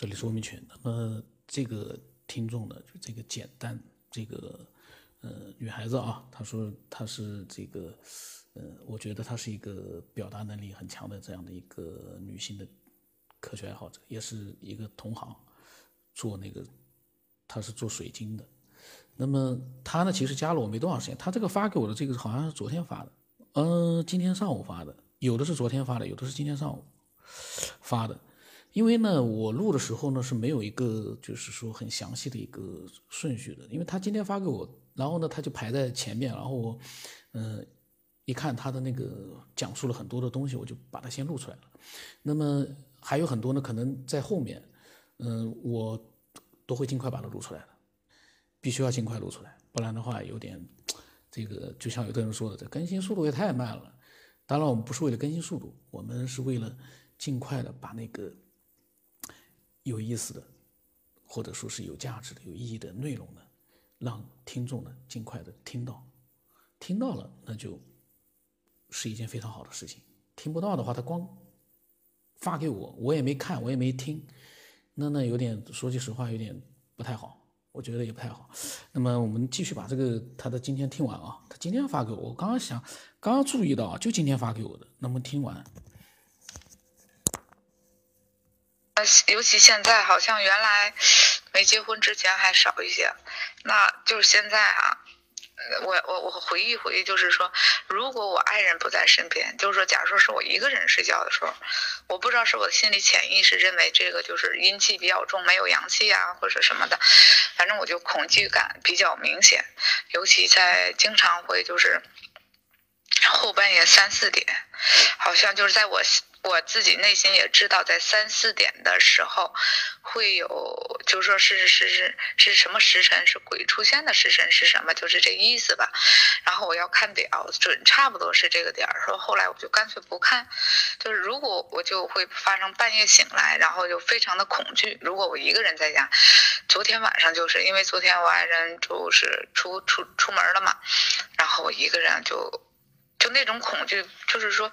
这里是欧明全。那么这个听众呢，就这个简单，这个呃女孩子啊，她说她是这个呃，我觉得她是一个表达能力很强的这样的一个女性的科学爱好者，也是一个同行，做那个她是做水晶的。那么她呢，其实加了我没多长时间，她这个发给我的这个好像是昨天发的，嗯，今天上午发的，有的是昨天发的，有的是今天上午发的。因为呢，我录的时候呢是没有一个就是说很详细的一个顺序的，因为他今天发给我，然后呢他就排在前面，然后我，嗯，一看他的那个讲述了很多的东西，我就把它先录出来了。那么还有很多呢，可能在后面，嗯，我都会尽快把它录出来的，必须要尽快录出来，不然的话有点这个，就像有的人说的，这更新速度也太慢了。当然我们不是为了更新速度，我们是为了尽快的把那个。有意思的，或者说是有价值的、有意义的内容呢，让听众呢尽快的听到，听到了那就是一件非常好的事情。听不到的话，他光发给我，我也没看，我也没听，那那有点说句实话，有点不太好，我觉得也不太好。那么我们继续把这个他的今天听完啊，他今天发给我，我刚刚想，刚刚注意到，就今天发给我的，那么听完。尤其现在好像原来没结婚之前还少一些，那就是现在啊，我我我回忆回忆，就是说，如果我爱人不在身边，就是说，假如说是我一个人睡觉的时候，我不知道是我的心里潜意识认为这个就是阴气比较重，没有阳气啊，或者什么的，反正我就恐惧感比较明显，尤其在经常会就是后半夜三四点，好像就是在我。我自己内心也知道，在三四点的时候，会有，就说是是是是什么时辰，是鬼出现的时辰是什么，就是这意思吧。然后我要看表，准差不多是这个点儿。说后来我就干脆不看，就是如果我就会发生半夜醒来，然后就非常的恐惧。如果我一个人在家，昨天晚上就是因为昨天我爱人就是出出出门了嘛，然后我一个人就就那种恐惧，就是说。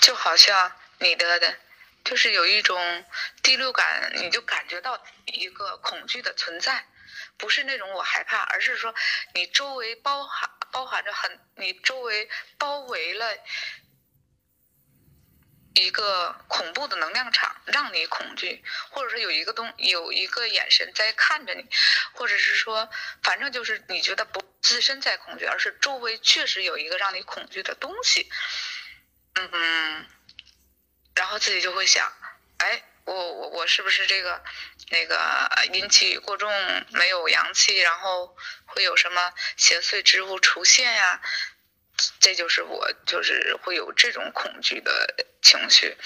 就好像你的的，就是有一种第六感，你就感觉到一个恐惧的存在，不是那种我害怕，而是说你周围包含包含着很，你周围包围了一个恐怖的能量场，让你恐惧，或者说有一个东有一个眼神在看着你，或者是说，反正就是你觉得不自身在恐惧，而是周围确实有一个让你恐惧的东西。嗯，然后自己就会想，哎，我我我是不是这个那个阴气过重，没有阳气，然后会有什么邪祟之物出现呀？这就是我就是会有这种恐惧的情绪。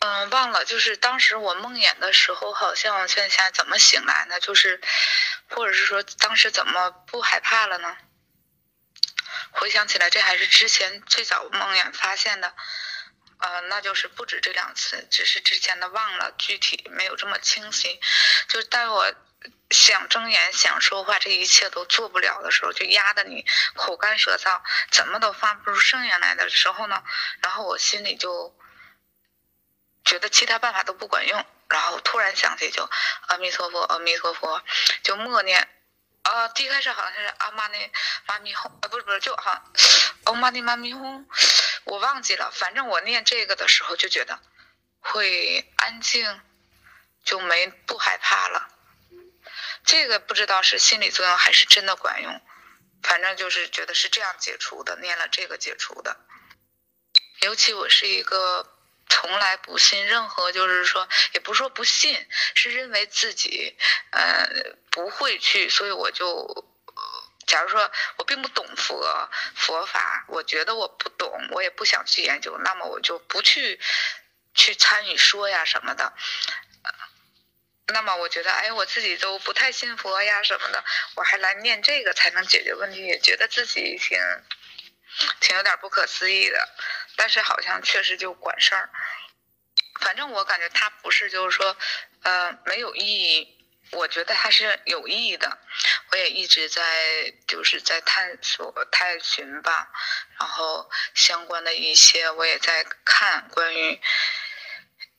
嗯，忘了，就是当时我梦魇的时候，好像现在怎么醒来呢？就是，或者是说当时怎么不害怕了呢？回想起来，这还是之前最早梦魇发现的，呃，那就是不止这两次，只是之前的忘了，具体没有这么清晰。就待我想睁眼、想说话，这一切都做不了的时候，就压得你口干舌燥，怎么都发不出声音来的时候呢？然后我心里就觉得其他办法都不管用，然后突然想起就阿弥陀佛，阿弥陀佛，就默念。啊，第一开始好像是阿妈那妈咪哄，啊不是不是，就好像欧妈的妈咪哄，我忘记了。反正我念这个的时候就觉得会安静，就没不害怕了。这个不知道是心理作用还是真的管用，反正就是觉得是这样解除的，念了这个解除的。尤其我是一个。从来不信任何，就是说，也不是说不信，是认为自己，呃，不会去，所以我就，假如说我并不懂佛佛法，我觉得我不懂，我也不想去研究，那么我就不去，去参与说呀什么的。那么我觉得，哎，我自己都不太信佛呀什么的，我还来念这个才能解决问题，也觉得自己挺，挺有点不可思议的。但是好像确实就管事儿，反正我感觉他不是，就是说，呃，没有意义。我觉得他是有意义的。我也一直在就是在探索探寻吧，然后相关的一些我也在看关于。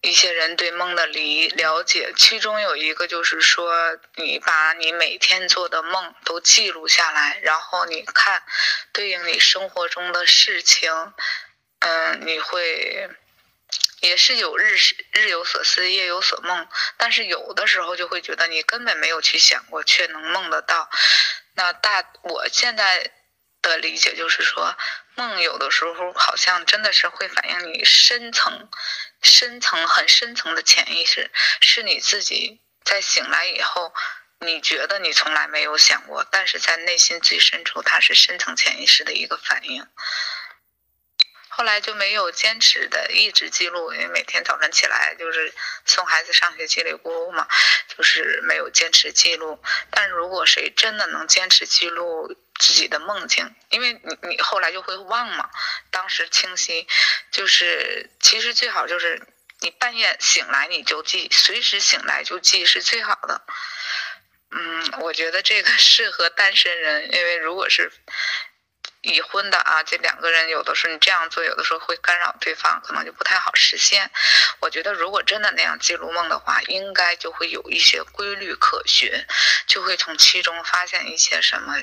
一些人对梦的理了解，其中有一个就是说，你把你每天做的梦都记录下来，然后你看对应你生活中的事情，嗯，你会也是有日日有所思，夜有所梦，但是有的时候就会觉得你根本没有去想过，却能梦得到。那大我现在的理解就是说，梦有的时候好像真的是会反映你深层。深层很深层的潜意识，是你自己在醒来以后，你觉得你从来没有想过，但是在内心最深处，它是深层潜意识的一个反应。后来就没有坚持的一直记录，因为每天早晨起来就是送孩子上学叽里咕噜嘛，就是没有坚持记录。但如果谁真的能坚持记录自己的梦境，因为你你后来就会忘嘛，当时清晰，就是其实最好就是你半夜醒来你就记，随时醒来就记是最好的。嗯，我觉得这个适合单身人，因为如果是。已婚的啊，这两个人有的时候你这样做，有的时候会干扰对方，可能就不太好实现。我觉得如果真的那样记录梦的话，应该就会有一些规律可循，就会从其中发现一些什么。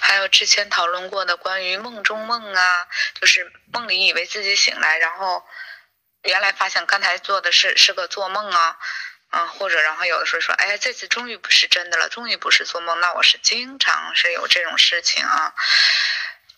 还有之前讨论过的关于梦中梦啊，就是梦里以为自己醒来，然后原来发现刚才做的是是个做梦啊。嗯，或者然后有的时候说，哎，这次终于不是真的了，终于不是做梦，那我是经常是有这种事情啊。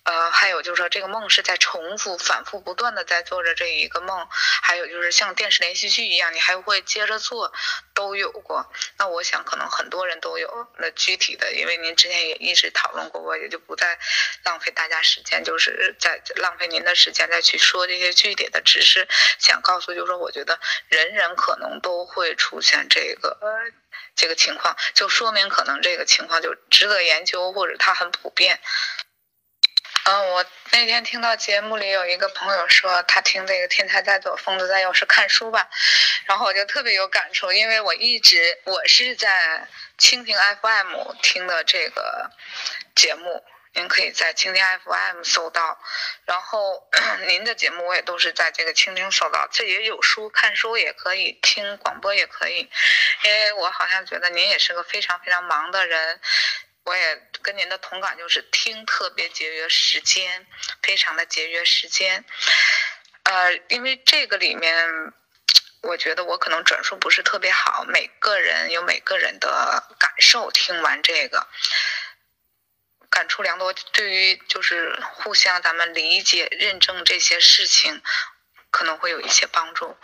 呃，还有就是说，这个梦是在重复、反复、不断的在做着这一个梦，还有就是像电视连续剧一样，你还会接着做，都有过。那我想可能很多人都有。那具体的，因为您之前也一直讨论过，我也就不再浪费大家时间，就是在浪费您的时间再去说这些具体的。只是想告诉，就是说，我觉得人人可能都会出现这个这个情况，就说明可能这个情况就值得研究，或者它很普遍。嗯，我那天听到节目里有一个朋友说，他听这个“天才在左，疯子在右”是看书吧，然后我就特别有感触，因为我一直我是在蜻蜓 FM 听的这个节目，您可以在蜻蜓 FM 搜到，然后 您的节目我也都是在这个蜻蜓搜到，这也有书，看书也可以，听广播也可以，因为我好像觉得您也是个非常非常忙的人。我也跟您的同感，就是听特别节约时间，非常的节约时间。呃，因为这个里面，我觉得我可能转述不是特别好，每个人有每个人的感受。听完这个，感触良多。对于就是互相咱们理解、认证这些事情，可能会有一些帮助。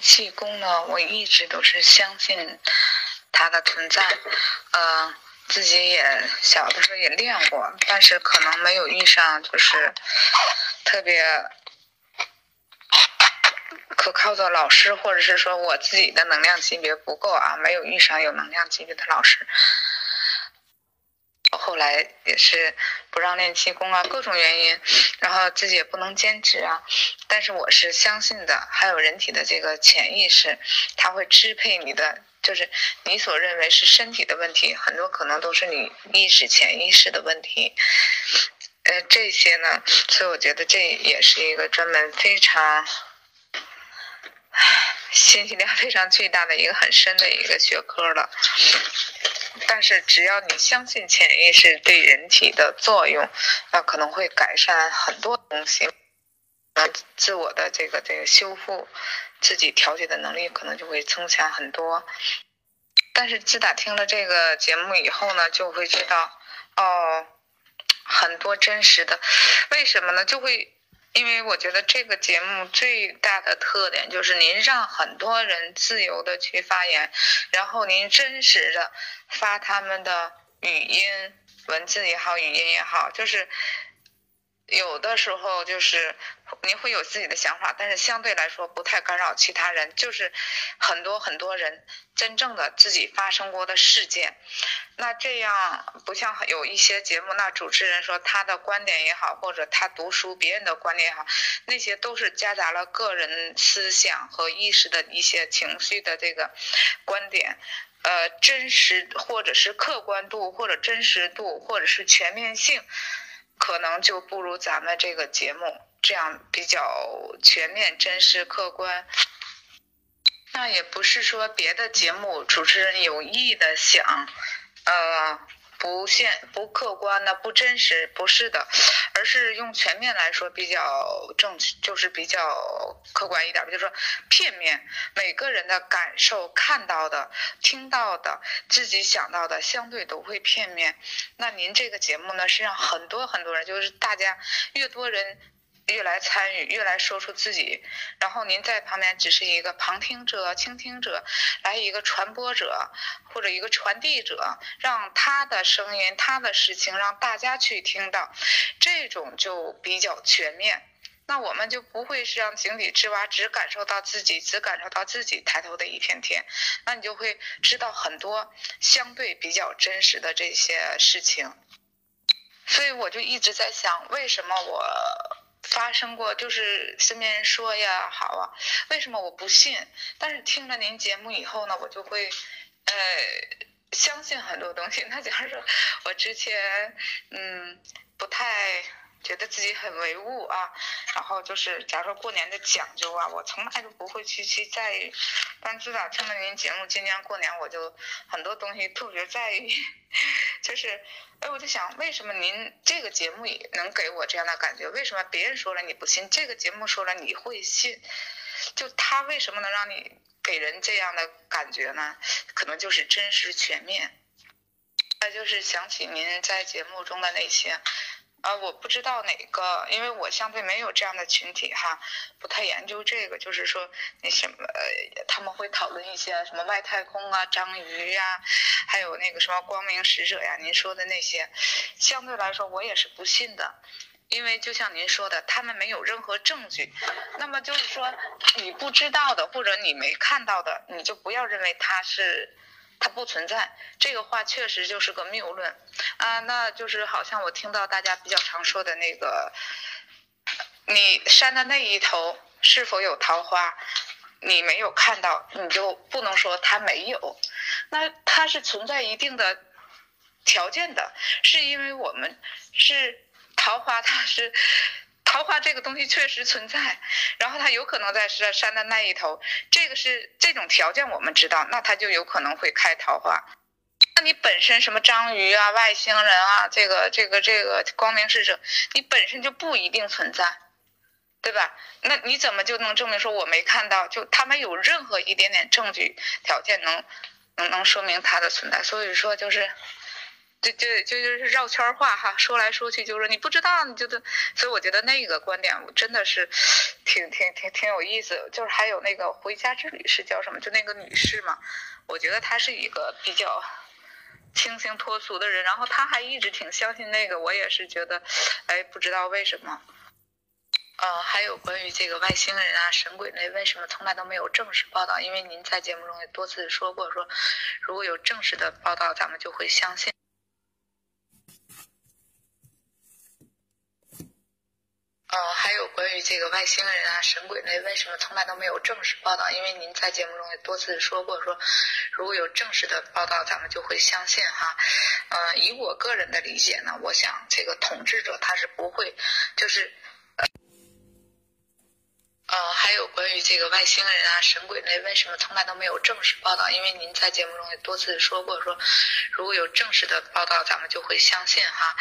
气功呢，我一直都是相信它的存在，呃。自己也小的时候也练过，但是可能没有遇上就是特别可靠的老师，或者是说我自己的能量级别不够啊，没有遇上有能量级别的老师。后来也是不让练气功啊，各种原因，然后自己也不能坚持啊。但是我是相信的，还有人体的这个潜意识，它会支配你的。就是你所认为是身体的问题，很多可能都是你意识、潜意识的问题。呃，这些呢，所以我觉得这也是一个专门非常，信息量 非常巨大的一个很深的一个学科了。但是只要你相信潜意识对人体的作用，那可能会改善很多东西。自我的这个这个修复。自己调节的能力可能就会增强很多，但是自打听了这个节目以后呢，就会知道哦，很多真实的，为什么呢？就会因为我觉得这个节目最大的特点就是您让很多人自由的去发言，然后您真实的发他们的语音、文字也好，语音也好，就是。有的时候就是您会有自己的想法，但是相对来说不太干扰其他人。就是很多很多人真正的自己发生过的事件，那这样不像有一些节目，那主持人说他的观点也好，或者他读书别人的观点也好，那些都是夹杂了个人思想和意识的一些情绪的这个观点。呃真实或者是客观度或者真实度或者是全面性，可能就不如咱们这个节目这样比较全面、真实、客观。那也不是说别的节目主持人有意的想，呃，不现不客观的、不真实，不是的，而是用全面来说比较正确，就是比较客观一点，就是说片面，每个人的感受、看到的、听到的、自己想到的，相对都会片面。那您这个节目呢，是让很多很多人，就是大家越多人。越来参与，越来说出自己，然后您在旁边只是一个旁听者、倾听者，来一个传播者或者一个传递者，让他的声音、他的事情让大家去听到，这种就比较全面。那我们就不会是让井底之蛙只感受到自己，只感受到自己抬头的一片天，那你就会知道很多相对比较真实的这些事情。所以我就一直在想，为什么我？发生过，就是身边人说呀，好啊，为什么我不信？但是听了您节目以后呢，我就会，呃，相信很多东西。那假如说我之前，嗯，不太。觉得自己很唯物啊，然后就是假如说过年的讲究啊，我从来都不会去去在意。但自打听了您节目，今年过年我就很多东西特别在意。就是，哎，我就想，为什么您这个节目也能给我这样的感觉？为什么别人说了你不信，这个节目说了你会信？就他为什么能让你给人这样的感觉呢？可能就是真实全面。再就是想起您在节目中的那些。啊，我不知道哪个，因为我相对没有这样的群体哈，不太研究这个。就是说那什么，他们会讨论一些什么外太空啊、章鱼呀，还有那个什么光明使者呀。您说的那些，相对来说我也是不信的，因为就像您说的，他们没有任何证据。那么就是说，你不知道的或者你没看到的，你就不要认为他是。它不存在，这个话确实就是个谬论啊。那就是好像我听到大家比较常说的那个，你山的那一头是否有桃花，你没有看到，你就不能说它没有。那它是存在一定的条件的，是因为我们是桃花，它是。桃花这个东西确实存在，然后它有可能在山山的那一头，这个是这种条件我们知道，那它就有可能会开桃花。那你本身什么章鱼啊、外星人啊、这个这个这个光明使者，你本身就不一定存在，对吧？那你怎么就能证明说我没看到？就他没有任何一点点证据条件能能能说明它的存在，所以说就是。就就就就是绕圈话哈，说来说去就是你不知道，你就得，所以我觉得那个观点真的是挺挺挺挺有意思。就是还有那个回家之旅是叫什么？就那个女士嘛，我觉得她是一个比较清新脱俗的人，然后她还一直挺相信那个，我也是觉得，哎，不知道为什么。呃，还有关于这个外星人啊、神鬼类，为什么从来都没有正式报道？因为您在节目中也多次说过，说如果有正式的报道，咱们就会相信。呃，还有关于这个外星人啊、神鬼类，为什么从来都没有正式报道？因为您在节目中也多次说过，说如果有正式的报道，咱们就会相信哈。呃，以我个人的理解呢，我想这个统治者他是不会，就是。呃，还有关于这个外星人啊、神鬼类，为什么从来都没有正式报道？因为您在节目中也多次说过，说如果有正式的报道，咱们就会相信哈。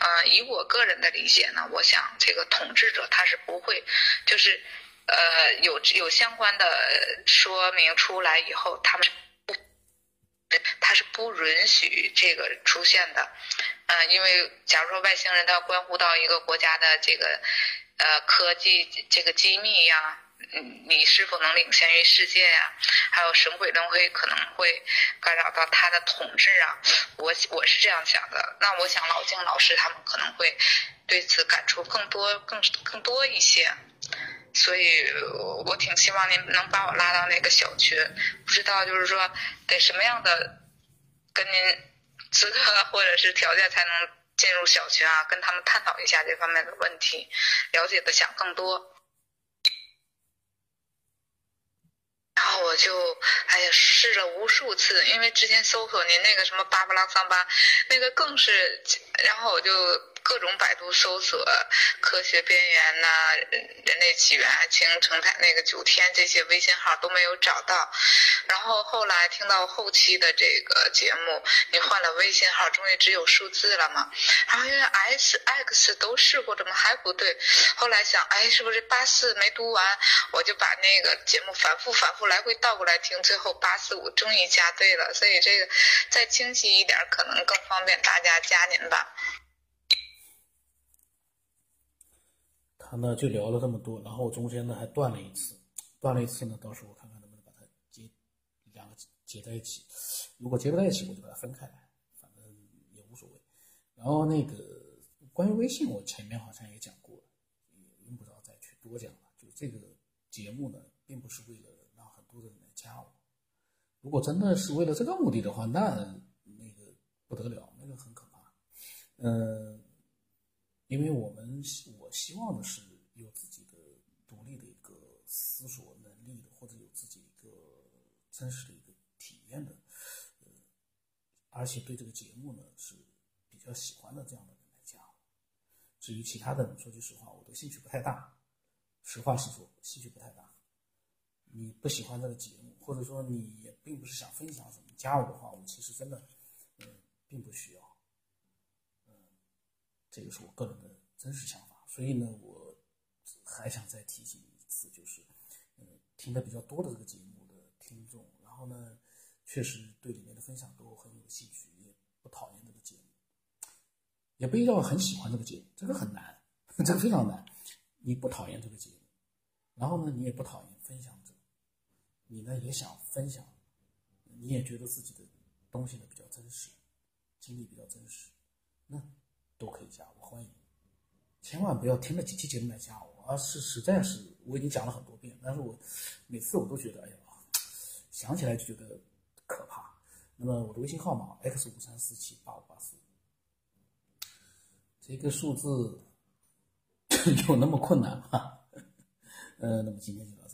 呃，以我个人的理解呢，我想这个统治者他是不会，就是呃有有相关的说明出来以后，他们是不，他是不允许这个出现的。呃，因为假如说外星人他关乎到一个国家的这个。呃，科技这个机密呀，嗯，你是否能领先于世界呀？还有神鬼轮回可能会干扰到他的统治啊。我我是这样想的。那我想老静老师他们可能会对此感触更多、更更多一些。所以我挺希望您能把我拉到那个小群。不知道就是说得什么样的跟您资格或者是条件才能。进入小群啊，跟他们探讨一下这方面的问题，了解的想更多。然后我就哎呀试了无数次，因为之前搜索您那个什么巴巴拉桑巴，那个更是，然后我就。各种百度搜索“科学边缘”呐，“人类起源”、“清成太”那个九天这些微信号都没有找到，然后后来听到后期的这个节目，你换了微信号，终于只有数字了嘛？然后因为 S、X 都试过，怎么还不对？后来想，哎，是不是八四没读完？我就把那个节目反复、反复来回倒过来听，最后八四五终于加对了。所以这个再清晰一点，可能更方便大家加您吧。他呢就聊了这么多，然后中间呢还断了一次，断了一次呢，到时候我看看能不能把它接两个接在一起。如果接不在一起，我就把它分开来，反正也无所谓。然后那个关于微信，我前面好像也讲过了，也用不着再去多讲了。就这个节目呢，并不是为了让很多人来加我。如果真的是为了这个目的的话，那那个不得了，那个很可怕。嗯。因为我们我希望的是有自己的独立的一个思索能力的，或者有自己一个真实的一个体验的，呃，而且对这个节目呢是比较喜欢的这样的人来讲。至于其他的，说句实话，我对兴趣不太大。实话实说，兴趣不太大。你不喜欢这个节目，或者说你也并不是想分享什么，加我的话，我其实真的，嗯，并不需要。这个是我个人的真实想法，所以呢，我还想再提醒一次，就是，嗯，听的比较多的这个节目的听众，然后呢，确实对里面的分享都很有兴趣，也不讨厌这个节目，也不一定要很喜欢这个节目，这个很难，这个非常难。你不讨厌这个节目，然后呢，你也不讨厌分享者，你呢也想分享，你也觉得自己的东西呢比较真实，经历比较真实，那。都可以加我，欢迎。千万不要听了几期节目来加我，而是实在是我已经讲了很多遍，但是我每次我都觉得，哎呀，想起来就觉得可怕。那么我的微信号码 x 五三四七八五八四，这个数字 有那么困难吗？呃，那么今天就到。